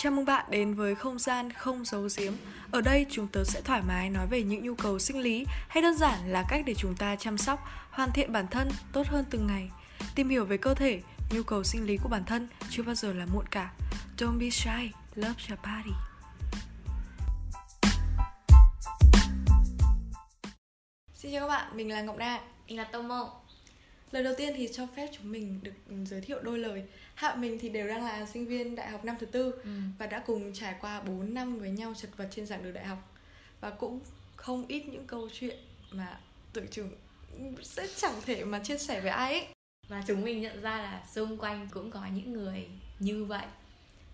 Chào mừng bạn đến với không gian không giấu giếm. Ở đây chúng tớ sẽ thoải mái nói về những nhu cầu sinh lý hay đơn giản là cách để chúng ta chăm sóc, hoàn thiện bản thân tốt hơn từng ngày. Tìm hiểu về cơ thể, nhu cầu sinh lý của bản thân chưa bao giờ là muộn cả. Don't be shy, love your body. Xin chào các bạn, mình là Ngọc Na. Mình là Tomo Lời đầu tiên thì cho phép chúng mình được giới thiệu đôi lời. Hạ mình thì đều đang là sinh viên đại học năm thứ tư ừ. Và đã cùng trải qua 4 năm với nhau chật vật trên giảng đường đại học. Và cũng không ít những câu chuyện mà tưởng chừng sẽ chẳng thể mà chia sẻ với ai ấy. Và chúng mình nhận ra là xung quanh cũng có những người như vậy.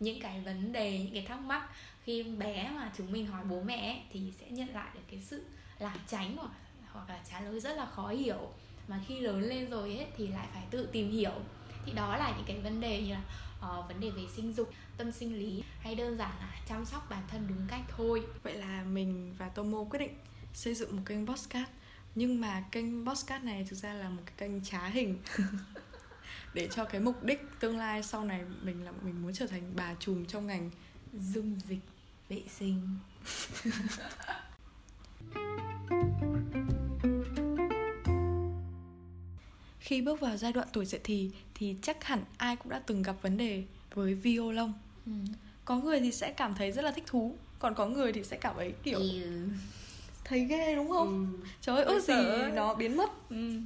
Những cái vấn đề, những cái thắc mắc Khi bé mà chúng mình hỏi bố mẹ ấy, thì sẽ nhận lại được cái sự lảng tránh hoặc, hoặc là trả lời rất là khó hiểu mà khi lớn lên rồi ấy thì lại phải tự tìm hiểu. Thì đó là những cái vấn đề như là uh, vấn đề về sinh dục tâm sinh lý hay đơn giản là chăm sóc bản thân đúng cách thôi. Vậy là mình và Tomo quyết định xây dựng một kênh podcast. Nhưng mà kênh podcast này thực ra là một cái kênh trá hình Để cho cái mục đích tương lai sau này mình là mình muốn trở thành bà trùm trong ngành dung dịch vệ sinh Khi bước vào giai đoạn tuổi dậy thì thì chắc hẳn ai cũng đã từng gặp vấn đề với vi ô lông. ừ. Có người thì sẽ cảm thấy rất là thích thú, còn có người thì sẽ cảm thấy kiểu Ừ. thấy ghê đúng không? Ừ. Trời ơi, ước gì ơi. nó biến mất. Ừ.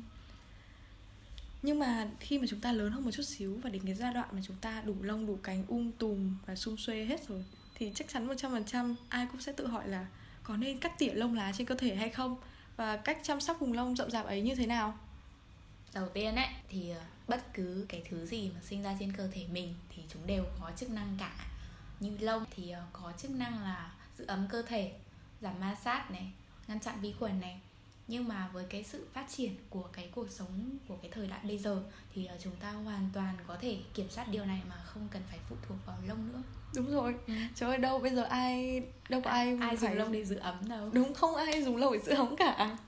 Nhưng mà khi mà chúng ta lớn hơn một chút xíu và đến cái giai đoạn mà chúng ta đủ lông, đủ cánh, um tùm và sum xuê hết rồi thì chắc chắn 100% ai cũng sẽ tự hỏi là có nên cắt tỉa lông lá trên cơ thể hay không và cách chăm sóc vùng lông rậm rạp ấy như thế nào? Đầu tiên ấy thì ờ, bất cứ cái thứ gì mà sinh ra trên cơ thể mình thì chúng đều có chức năng cả. Như lông thì ờ, có chức năng là giữ ấm cơ thể giảm ma sát này ngăn chặn vi khuẩn này. Nhưng mà với cái sự phát triển của cái cuộc sống của cái thời đại bây giờ thì ờ, chúng ta hoàn toàn có thể kiểm soát điều này mà không cần phải phụ thuộc vào lông nữa. Đúng rồi. Trời ơi đâu bây giờ ai đâu có ai ai phải dùng lông để giữ ấm đâu. Đúng không ai dùng lâu để giữ ấm cả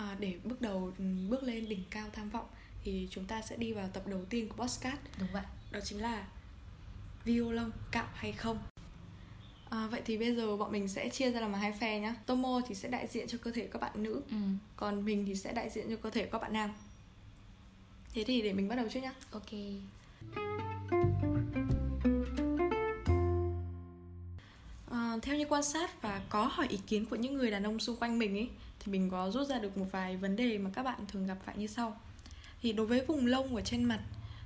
à, để bước đầu ừ, bước lên đỉnh cao tham vọng thì chúng ta sẽ đi vào tập đầu tiên của podcast. Đúng vậy. Đó chính là violon cạo hay không. À, vậy thì bây giờ bọn mình sẽ chia ra làm hai phe nhá. Tomo thì sẽ đại diện cho cơ thể các bạn nữ ừ. còn mình thì sẽ đại diện cho cơ thể các bạn nam. Thế thì để mình bắt đầu trước nhá. Ok À, theo như quan sát và có hỏi ý kiến của những người đàn ông xung quanh mình ấy thì mình có rút ra được một vài vấn đề mà các bạn thường gặp phải như sau. Thì đối với vùng lông ở trên mặt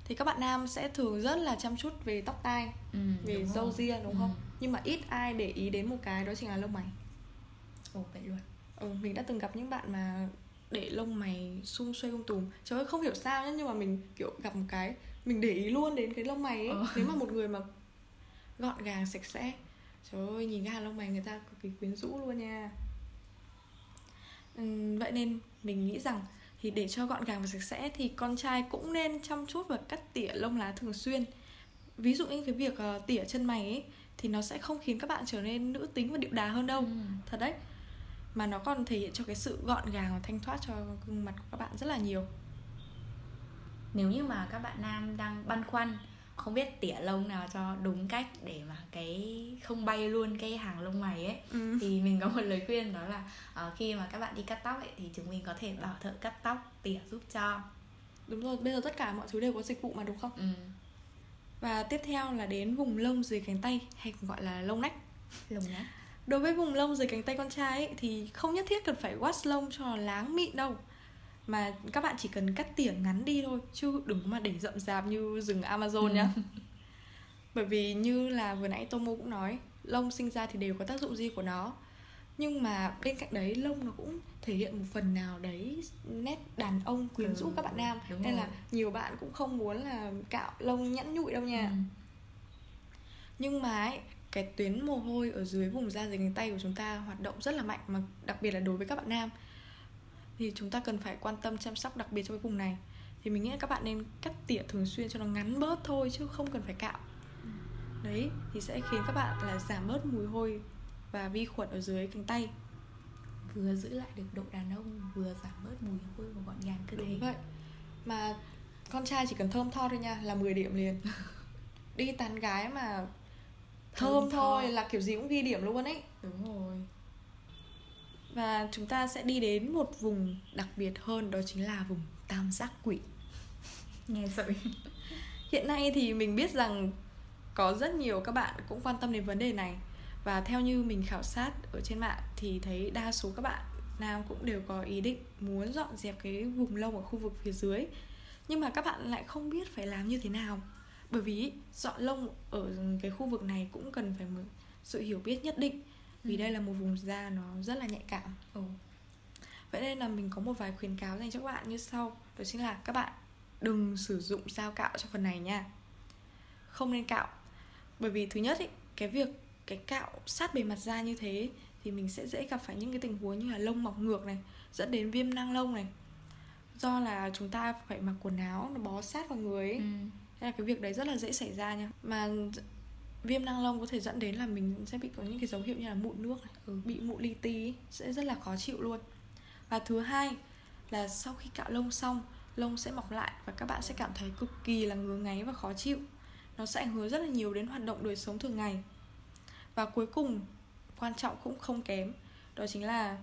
thì các bạn nam sẽ thường rất là chăm chút về tóc tai, ừ, về râu ria đúng Ừ. không? Nhưng mà ít ai để ý đến một cái đó chính là lông mày. ồ vậy luôn Ừ, mình đã từng gặp những bạn mà để lông mày sum xuê không tùm Trời ơi không hiểu sao nhá Nhưng mà mình kiểu gặp một cái Mình để ý luôn đến cái lông mày ấy Ờ. Nếu mà một người mà gọn gàng sạch sẽ Trời ơi nhìn cái hàng lông mày người ta cực kỳ quyến rũ luôn nha. Ừm, Vậy nên mình nghĩ rằng Thì để cho gọn gàng và sạch sẽ Thì con trai cũng nên chăm chút và cắt tỉa lông lá thường xuyên. Ví dụ như cái việc ờ, tỉa chân mày ấy Thì nó sẽ không khiến các bạn trở nên nữ tính và điệu đà hơn đâu. Ừ. Thật đấy. Mà nó còn thể hiện cho cái sự gọn gàng và thanh thoát cho gương mặt của các bạn rất là nhiều. Nếu như mà các bạn nam đang băn khoăn không biết tỉa lông nào cho đúng cách để mà cái không bay luôn cái hàng lông mày ấy ừ. thì mình có một lời khuyên đó là ờ, khi mà các bạn đi cắt tóc ấy thì chúng mình có thể bảo thợ cắt tóc tỉa giúp cho Đúng rồi, bây giờ tất cả mọi thứ đều có dịch vụ mà đúng không? ừ. Và tiếp theo là đến vùng lông dưới cánh tay hay còn gọi là lông nách lông nhá Đối với vùng lông dưới cánh tay con trai ấy, thì không nhất thiết cần phải wash lông cho láng mịn đâu Mà các bạn chỉ cần cắt tỉa ngắn đi thôi Chứ đừng mà để rậm rạp như rừng Amazon nhá. Bởi vì như là vừa nãy Tomo cũng nói Lông sinh ra thì đều có tác dụng riêng của nó. Nhưng mà bên cạnh đấy lông nó cũng thể hiện một phần nào đấy nét đàn ông quyến Ừ, rũ các bạn nam. Nên rồi. là nhiều bạn cũng không muốn là cạo lông nhẵn nhụi đâu nha. Ừ. Nhưng mà ấy, cái tuyến mồ hôi ở dưới vùng da cánh tay của chúng ta hoạt động rất là mạnh Mà đặc biệt là đối với các bạn nam Thì chúng ta cần phải quan tâm chăm sóc đặc biệt cho cái vùng này. Thì mình nghĩ là các bạn nên cắt tỉa thường xuyên cho nó ngắn bớt thôi chứ không cần phải cạo. Đấy, thì sẽ khiến các bạn là giảm bớt mùi hôi và vi khuẩn ở dưới cánh tay. Vừa giữ lại được độ đàn ông vừa giảm bớt mùi hôi và gọn gàng cơ thể. Đúng vậy. Mà con trai chỉ cần thơm tho thôi nha là 10 điểm liền. Đi tán gái mà thơm thôi là kiểu gì cũng ghi điểm luôn ấy. Đúng rồi và chúng ta sẽ đi đến một vùng đặc biệt hơn đó chính là vùng tam giác quỷ. Nghe sợ. Hiện nay thì mình biết rằng có rất nhiều các bạn cũng quan tâm đến vấn đề này. Và theo như mình khảo sát ở trên mạng thì thấy đa số các bạn nam cũng đều có ý định muốn dọn dẹp cái vùng lông ở khu vực phía dưới. Nhưng mà các bạn lại không biết phải làm như thế nào. Bởi vì dọn lông ở cái khu vực này cũng cần phải một sự hiểu biết nhất định vì ừ. đây là một vùng da nó rất là nhạy cảm. Ừ. vậy nên là mình có một vài khuyến cáo dành cho các bạn như sau. Đó chính là các bạn đừng sử dụng dao cạo cho phần này nha. Không nên cạo. Bởi vì thứ nhất ý, cái việc cái cạo sát bề mặt da như thế thì mình sẽ dễ gặp phải những cái tình huống như là lông mọc ngược này dẫn đến viêm nang lông này. Do là chúng ta phải mặc quần áo nó bó sát vào người ấy. Ừ. Thế là cái việc đấy rất là dễ xảy ra nha. Mà viêm nang lông có thể dẫn đến là mình sẽ bị có những cái dấu hiệu như là mụn nước này, ừ. bị mụn li ti sẽ rất là khó chịu luôn. Và thứ hai là sau khi cạo lông xong lông sẽ mọc lại và các bạn sẽ cảm thấy cực kỳ là ngứa ngáy và khó chịu. Nó sẽ ảnh hưởng rất là nhiều đến hoạt động đời sống thường ngày. Và cuối cùng quan trọng cũng không kém đó chính là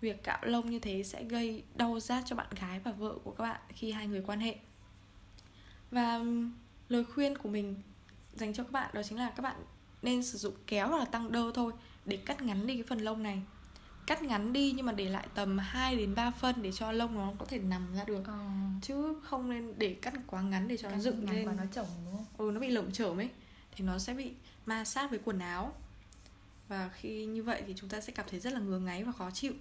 việc cạo lông như thế sẽ gây đau rát cho bạn gái và vợ của các bạn khi hai người quan hệ. Và lời khuyên của mình dành cho các bạn đó chính là các bạn nên sử dụng kéo hoặc là tăng đơ thôi để cắt ngắn đi cái phần lông này. Cắt ngắn đi nhưng mà để lại tầm 2 đến 3 phân để cho lông nó có thể nằm ra được. Ờ. chứ không nên để cắt quá ngắn để cho cắt nó dựng lên và nó chồng đúng không? Ừ nó bị lởm chởm ấy. Thì nó sẽ bị ma sát với quần áo. Và khi như vậy thì chúng ta sẽ cảm thấy rất là ngứa ngáy và khó chịu.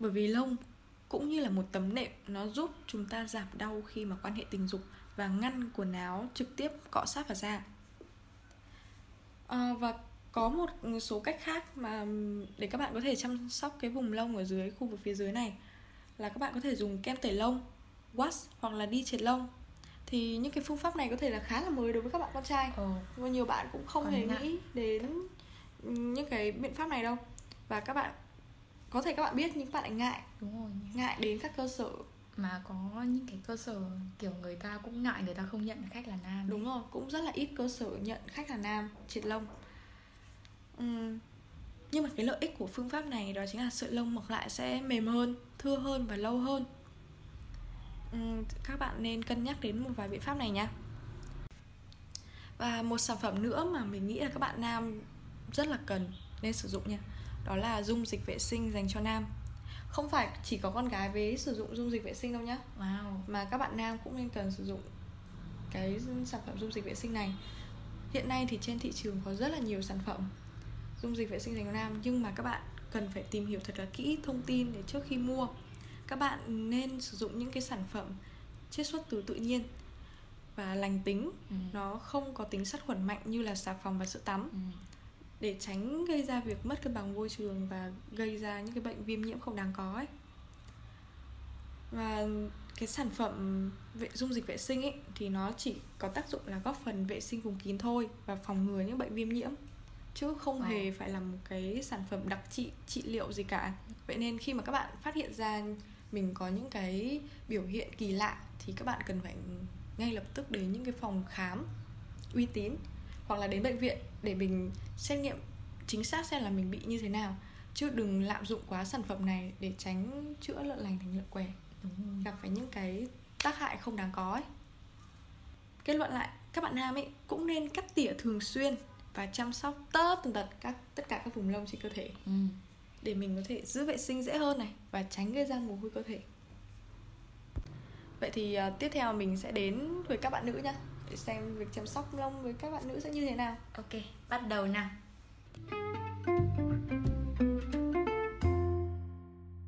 Bởi vì lông cũng như là một tấm nệm nó giúp chúng ta giảm đau khi mà quan hệ tình dục và ngăn quần áo trực tiếp cọ sát vào da. À, và có một số cách khác mà để các bạn có thể chăm sóc cái vùng lông ở dưới khu vực phía dưới này là các bạn có thể dùng kem tẩy lông wax hoặc là đi triệt lông. Thì những cái phương pháp này có thể là khá là mới đối với các bạn con trai. Ừ. và nhiều bạn cũng không Còn hề ngại. nghĩ đến những cái biện pháp này đâu. Và các bạn có thể các bạn biết nhưng các bạn lại ngại. Đúng rồi. Ngại đến các cơ sở mà có những cái cơ sở kiểu người ta cũng ngại người ta không nhận khách là nam đúng rồi cũng rất là ít cơ sở nhận khách là nam triệt lông uhm, nhưng mà cái lợi ích của phương pháp này đó chính là sợi lông mọc lại sẽ mềm hơn thưa hơn và lâu hơn. Uhm, các bạn nên cân nhắc đến một vài biện pháp này nhé và một sản phẩm nữa mà mình nghĩ là các bạn nam rất là cần nên sử dụng nha đó là dung dịch vệ sinh dành cho nam không phải chỉ có con gái với sử dụng dung dịch vệ sinh đâu nhá. Wow. mà các bạn nam cũng nên cần sử dụng cái sản phẩm dung dịch vệ sinh này. Hiện nay thì trên thị trường có rất là nhiều sản phẩm dung dịch vệ sinh dành cho nam nhưng mà các bạn cần phải tìm hiểu thật là kỹ thông tin để trước khi mua. Các bạn nên sử dụng những cái sản phẩm chiết xuất từ tự nhiên và lành tính. Ừ. nó không có tính sát khuẩn mạnh như là xà phòng và sữa tắm. Ừ để tránh gây ra việc mất cân bằng môi trường và gây ra những cái bệnh viêm nhiễm không đáng có ấy và cái sản phẩm vệ dung dịch vệ sinh ấy thì nó chỉ có tác dụng là góp phần vệ sinh vùng kín thôi và phòng ngừa những bệnh viêm nhiễm chứ không ờ. hề phải là một cái sản phẩm đặc trị trị liệu gì cả vậy nên khi mà các bạn phát hiện ra mình có những cái biểu hiện kỳ lạ thì các bạn cần phải ngay lập tức đến những cái phòng khám uy tín hoặc là đến bệnh viện để mình xét nghiệm chính xác xem là mình bị như thế nào. Chứ đừng lạm dụng quá sản phẩm này để tránh chữa lợn lành thành lợn què. Gặp phải những cái tác hại không đáng có ấy. kết luận lại các bạn nam ấy cũng nên cắt tỉa thường xuyên và chăm sóc tất tần tật các tất cả các vùng lông trên cơ thể. Ừ. để mình có thể giữ vệ sinh dễ hơn này và tránh gây ra mồ hôi cơ thể. Vậy thì uh, tiếp theo mình sẽ đến với các bạn nữ nhá để xem việc chăm sóc lông với các bạn nữ sẽ như thế nào. Ok, bắt đầu nào.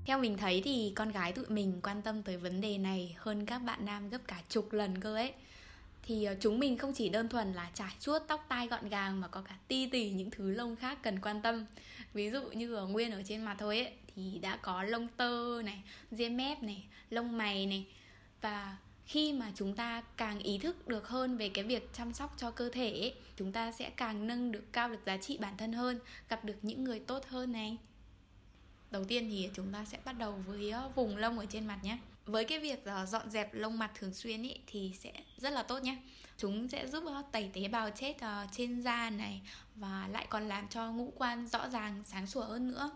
Theo mình thấy thì con gái tụi mình quan tâm tới vấn đề này hơn các bạn nam gấp cả chục lần cơ ấy. Thì ờ, chúng mình không chỉ đơn thuần là trải chuốt tóc tai gọn gàng mà có cả ti tỉ những thứ lông khác cần quan tâm. Ví dụ như ở nguyên ở trên mặt thôi ấy, thì đã có lông tơ này ria mép này, lông mày này và khi mà chúng ta càng ý thức được hơn về cái việc chăm sóc cho cơ thể ấy, chúng ta sẽ càng nâng được cao được giá trị bản thân hơn gặp được những người tốt hơn này. Đầu tiên thì chúng ta sẽ bắt đầu với ờ, vùng lông ở trên mặt nhé. Với cái việc ờ, dọn dẹp lông mặt thường xuyên ý, thì sẽ rất là tốt nhé. Chúng sẽ giúp ờ, tẩy tế bào chết trên da này và lại còn làm cho ngũ quan rõ ràng sáng sủa hơn nữa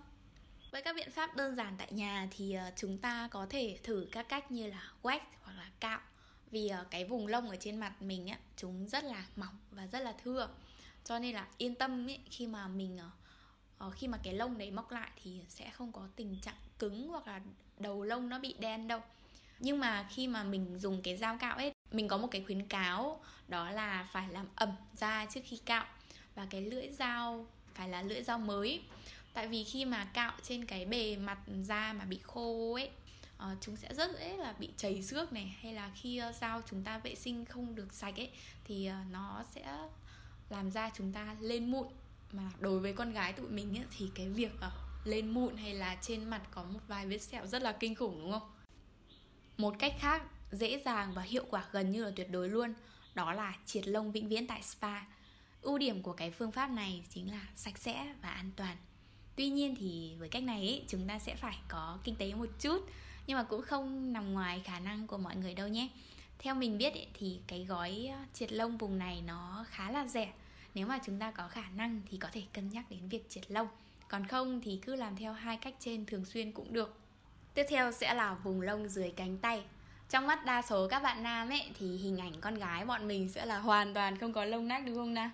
với các biện pháp đơn giản tại nhà thì ờ, chúng ta có thể thử các cách như là wax hoặc là cạo. Vì ờ, cái vùng lông ở trên mặt mình á chúng rất là mỏng và rất là thưa. Cho nên là yên tâm ý, khi mà mình ờ, khi mà cái lông đấy mọc lại thì sẽ không có tình trạng cứng hoặc là đầu lông nó bị đen đâu. Nhưng mà khi mà mình dùng cái dao cạo ấy mình có một cái khuyến cáo đó là phải làm ẩm da trước khi cạo. Và cái lưỡi dao phải là lưỡi dao mới tại vì khi mà cạo trên cái bề mặt da mà bị khô ấy uh, chúng sẽ rất dễ là bị chảy xước này hay là khi ờ, uh, dao chúng ta vệ sinh không được sạch ấy thì uh, nó sẽ làm da chúng ta lên mụn. Mà đối với con gái tụi mình ấy, thì cái việc uh, lên mụn hay là trên mặt có một vài vết sẹo rất là kinh khủng đúng không? Một cách khác dễ dàng và hiệu quả gần như là tuyệt đối luôn đó là triệt lông vĩnh viễn tại spa. Ưu điểm của cái phương pháp này chính là sạch sẽ và an toàn tuy nhiên thì với cách này ấy, chúng ta sẽ phải có kinh tế một chút nhưng mà cũng không nằm ngoài khả năng của mọi người đâu nhé. Theo mình biết ấy, thì cái gói ờ, triệt lông vùng này nó khá là rẻ. Nếu mà chúng ta có khả năng thì có thể cân nhắc đến việc triệt lông. Còn không thì cứ làm theo hai cách trên thường xuyên cũng được. Tiếp theo sẽ là vùng lông dưới cánh tay. Trong mắt đa số các bạn nam ấy thì hình ảnh con gái bọn mình sẽ là hoàn toàn không có lông nách đúng không nào?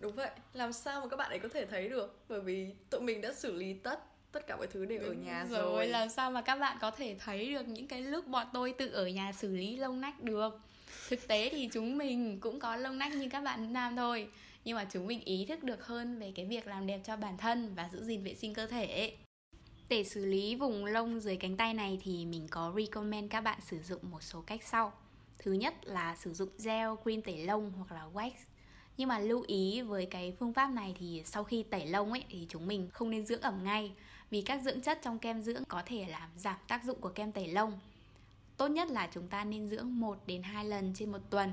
Đúng vậy. Làm sao mà các bạn ấy có thể thấy được? Bởi vì tụi mình đã xử lý tất tất cả mọi thứ đều ở nhà rồi. rồi. làm sao mà các bạn có thể thấy được những cái lúc bọn tôi tự ở nhà xử lý lông nách được? Thực tế thì chúng mình cũng có lông nách như các bạn nam thôi. Nhưng mà chúng mình ý thức được hơn về cái việc làm đẹp cho bản thân và giữ gìn vệ sinh cơ thể để xử lý vùng lông dưới cánh tay này thì mình có recommend các bạn sử dụng một số cách sau. Thứ nhất là sử dụng gel cream tẩy lông hoặc là wax nhưng mà lưu ý với cái phương pháp này thì sau khi tẩy lông ấy, thì chúng mình không nên dưỡng ẩm ngay. Vì các dưỡng chất trong kem dưỡng có thể làm giảm tác dụng của kem tẩy lông. Tốt nhất là chúng ta nên dưỡng 1 đến 2 lần trên một tuần.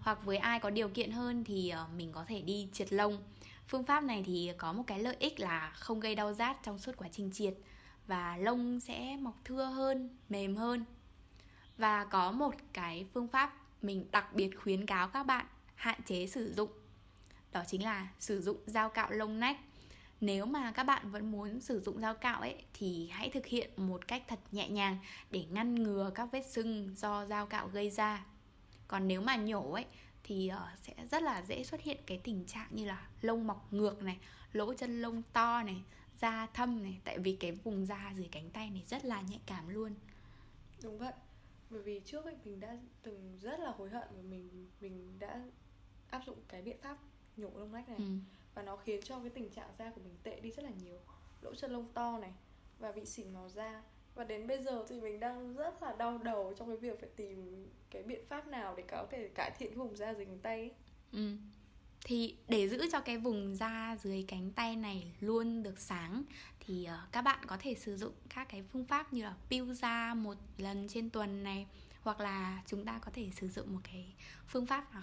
Hoặc với ai có điều kiện hơn thì ờ, mình có thể đi triệt lông. Phương pháp này thì có một cái lợi ích là không gây đau rát trong suốt quá trình triệt và lông sẽ mọc thưa hơn, mềm hơn. Và có một cái phương pháp mình đặc biệt khuyến cáo các bạn hạn chế sử dụng. Đó chính là sử dụng dao cạo lông nách. Nếu mà các bạn vẫn muốn sử dụng dao cạo ấy, thì hãy thực hiện một cách thật nhẹ nhàng để ngăn ngừa các vết sưng do dao cạo gây ra. Còn nếu mà nhổ ấy, thì ờ, sẽ rất là dễ xuất hiện cái tình trạng như là lông mọc ngược này, lỗ chân lông to này, da thâm này. Tại vì cái vùng da dưới cánh tay này rất là nhạy cảm luôn. Đúng vậy. Bởi vì trước ấy mình đã từng rất là hối hận và mình mình đã áp dụng cái biện pháp nhổ lông nách này ừ. và nó khiến cho cái tình trạng da của mình tệ đi rất là nhiều lỗ chân lông to này và bị xỉn màu da và đến bây giờ thì mình đang rất là đau đầu trong cái việc phải tìm cái biện pháp nào để có thể cải thiện vùng da dưới cánh tay ấy. Ừ. Thì để giữ cho cái vùng da dưới cánh tay này luôn được sáng thì uh, các bạn có thể sử dụng các cái phương pháp như là peel da một lần trên tuần này hoặc là chúng ta có thể sử dụng một cái phương pháp nào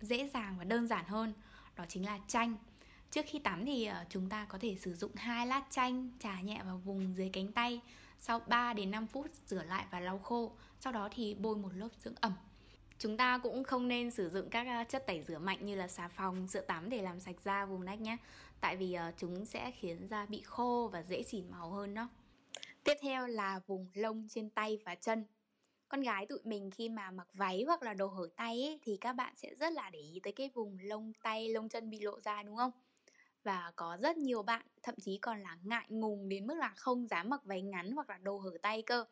dễ dàng và đơn giản hơn, đó chính là chanh. Trước khi tắm thì ờ, chúng ta có thể sử dụng hai lát chanh trà nhẹ vào vùng dưới cánh tay, sau 3 đến 5 phút rửa lại và lau khô, sau đó thì bôi một lớp dưỡng ẩm. Chúng ta cũng không nên sử dụng các ờ, chất tẩy rửa mạnh như là xà phòng, sữa tắm để làm sạch da vùng nách nhé, tại vì ờ, chúng sẽ khiến da bị khô và dễ xỉn màu hơn đó. Tiếp theo là vùng lông trên tay và chân con gái tụi mình khi mà mặc váy hoặc là đồ hở tay ấy, thì các bạn sẽ rất là để ý tới cái vùng lông tay lông chân bị lộ ra đúng không? Và có rất nhiều bạn thậm chí còn là ngại ngùng đến mức là không dám mặc váy ngắn hoặc là đồ hở tay cơ.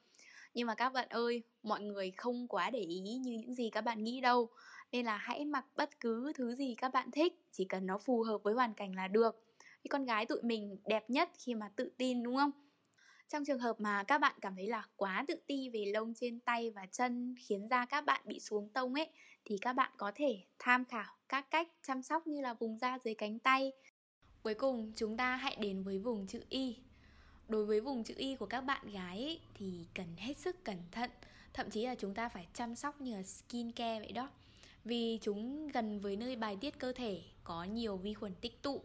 Nhưng mà các bạn ơi mọi người không quá để ý như những gì các bạn nghĩ đâu. Nên là hãy mặc bất cứ thứ gì các bạn thích chỉ cần nó phù hợp với hoàn cảnh là được. Thì con gái tụi mình đẹp nhất khi mà tự tin đúng không? Trong trường hợp mà các bạn cảm thấy là quá tự ti về lông trên tay và chân khiến da các bạn bị xuống tông ấy thì các bạn có thể tham khảo các cách chăm sóc như là vùng da dưới cánh tay. Cuối cùng chúng ta hãy đến với vùng chữ Y. Đối với vùng chữ Y của các bạn gái ấy, thì cần hết sức cẩn thận, thậm chí là chúng ta phải chăm sóc như là skin care vậy đó. Vì chúng gần với nơi bài tiết cơ thể có nhiều vi khuẩn tích tụ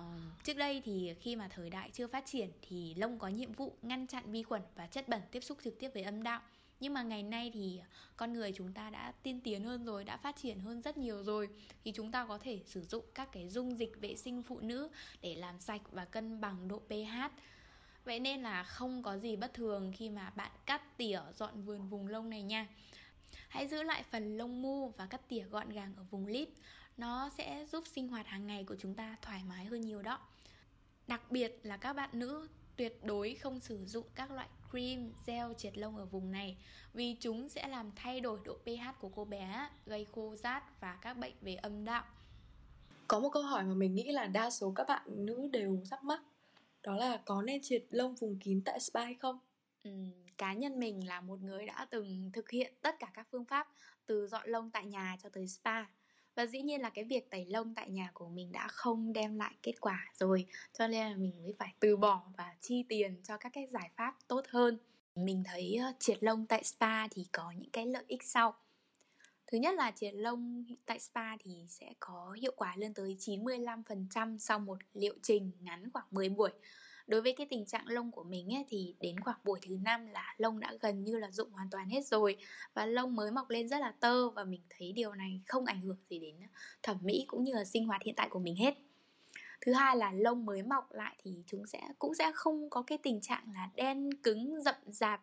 Uh, trước đây thì khi mà thời đại chưa phát triển thì lông có nhiệm vụ ngăn chặn vi khuẩn và chất bẩn tiếp xúc trực tiếp với âm đạo. Nhưng mà ngày nay thì con người chúng ta đã tiên tiến hơn rồi đã phát triển hơn rất nhiều rồi. Thì chúng ta có thể sử dụng các cái dung dịch vệ sinh phụ nữ để làm sạch và cân bằng độ pH. Vậy nên là không có gì bất thường khi mà bạn cắt tỉa dọn vườn vùng lông này nha. Hãy giữ lại phần lông mu và cắt tỉa gọn gàng ở vùng lít Nó sẽ giúp sinh hoạt hàng ngày của chúng ta thoải mái hơn nhiều đó Đặc biệt là các bạn nữ tuyệt đối không sử dụng các loại cream, gel triệt lông ở vùng này vì chúng sẽ làm thay đổi độ pH của cô bé, gây khô rát và các bệnh về âm đạo. Có một câu hỏi mà mình nghĩ là đa số các bạn nữ đều thắc mắc đó là có nên triệt lông vùng kín tại spa hay không? Ừ, cá nhân mình là một người đã từng thực hiện tất cả các phương pháp từ dọn lông tại nhà cho tới spa. Và dĩ nhiên là cái việc tẩy lông tại nhà của mình đã không đem lại kết quả rồi, cho nên là mình mới phải từ bỏ và chi tiền cho các cái giải pháp tốt hơn. Mình thấy triệt lông tại spa thì có những cái lợi ích sau. Thứ nhất là triệt lông tại spa thì sẽ có hiệu quả lên tới 95% sau một liệu trình ngắn khoảng 10 buổi đối với cái tình trạng lông của mình ấy, thì đến khoảng buổi thứ năm là lông đã gần như là rụng hoàn toàn hết rồi. Và lông mới mọc lên rất là tơ và mình thấy điều này không ảnh hưởng gì đến thẩm mỹ cũng như là sinh hoạt hiện tại của mình hết. Thứ hai là lông mới mọc lại thì chúng sẽ cũng sẽ không có cái tình trạng là đen cứng rậm rạp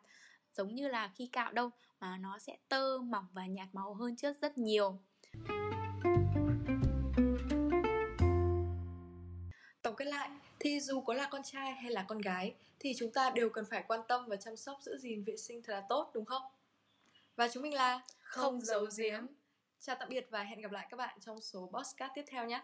giống như là khi cạo đâu mà nó sẽ tơ mỏng và nhạt màu hơn trước rất nhiều. Tổng kết lại, thì dù có là con trai hay là con gái thì chúng ta đều cần phải quan tâm và chăm sóc giữ gìn vệ sinh thật là tốt đúng không? Và chúng mình là Không giấu giếm. Chào tạm biệt và hẹn gặp lại các bạn trong số podcast tiếp theo nhé.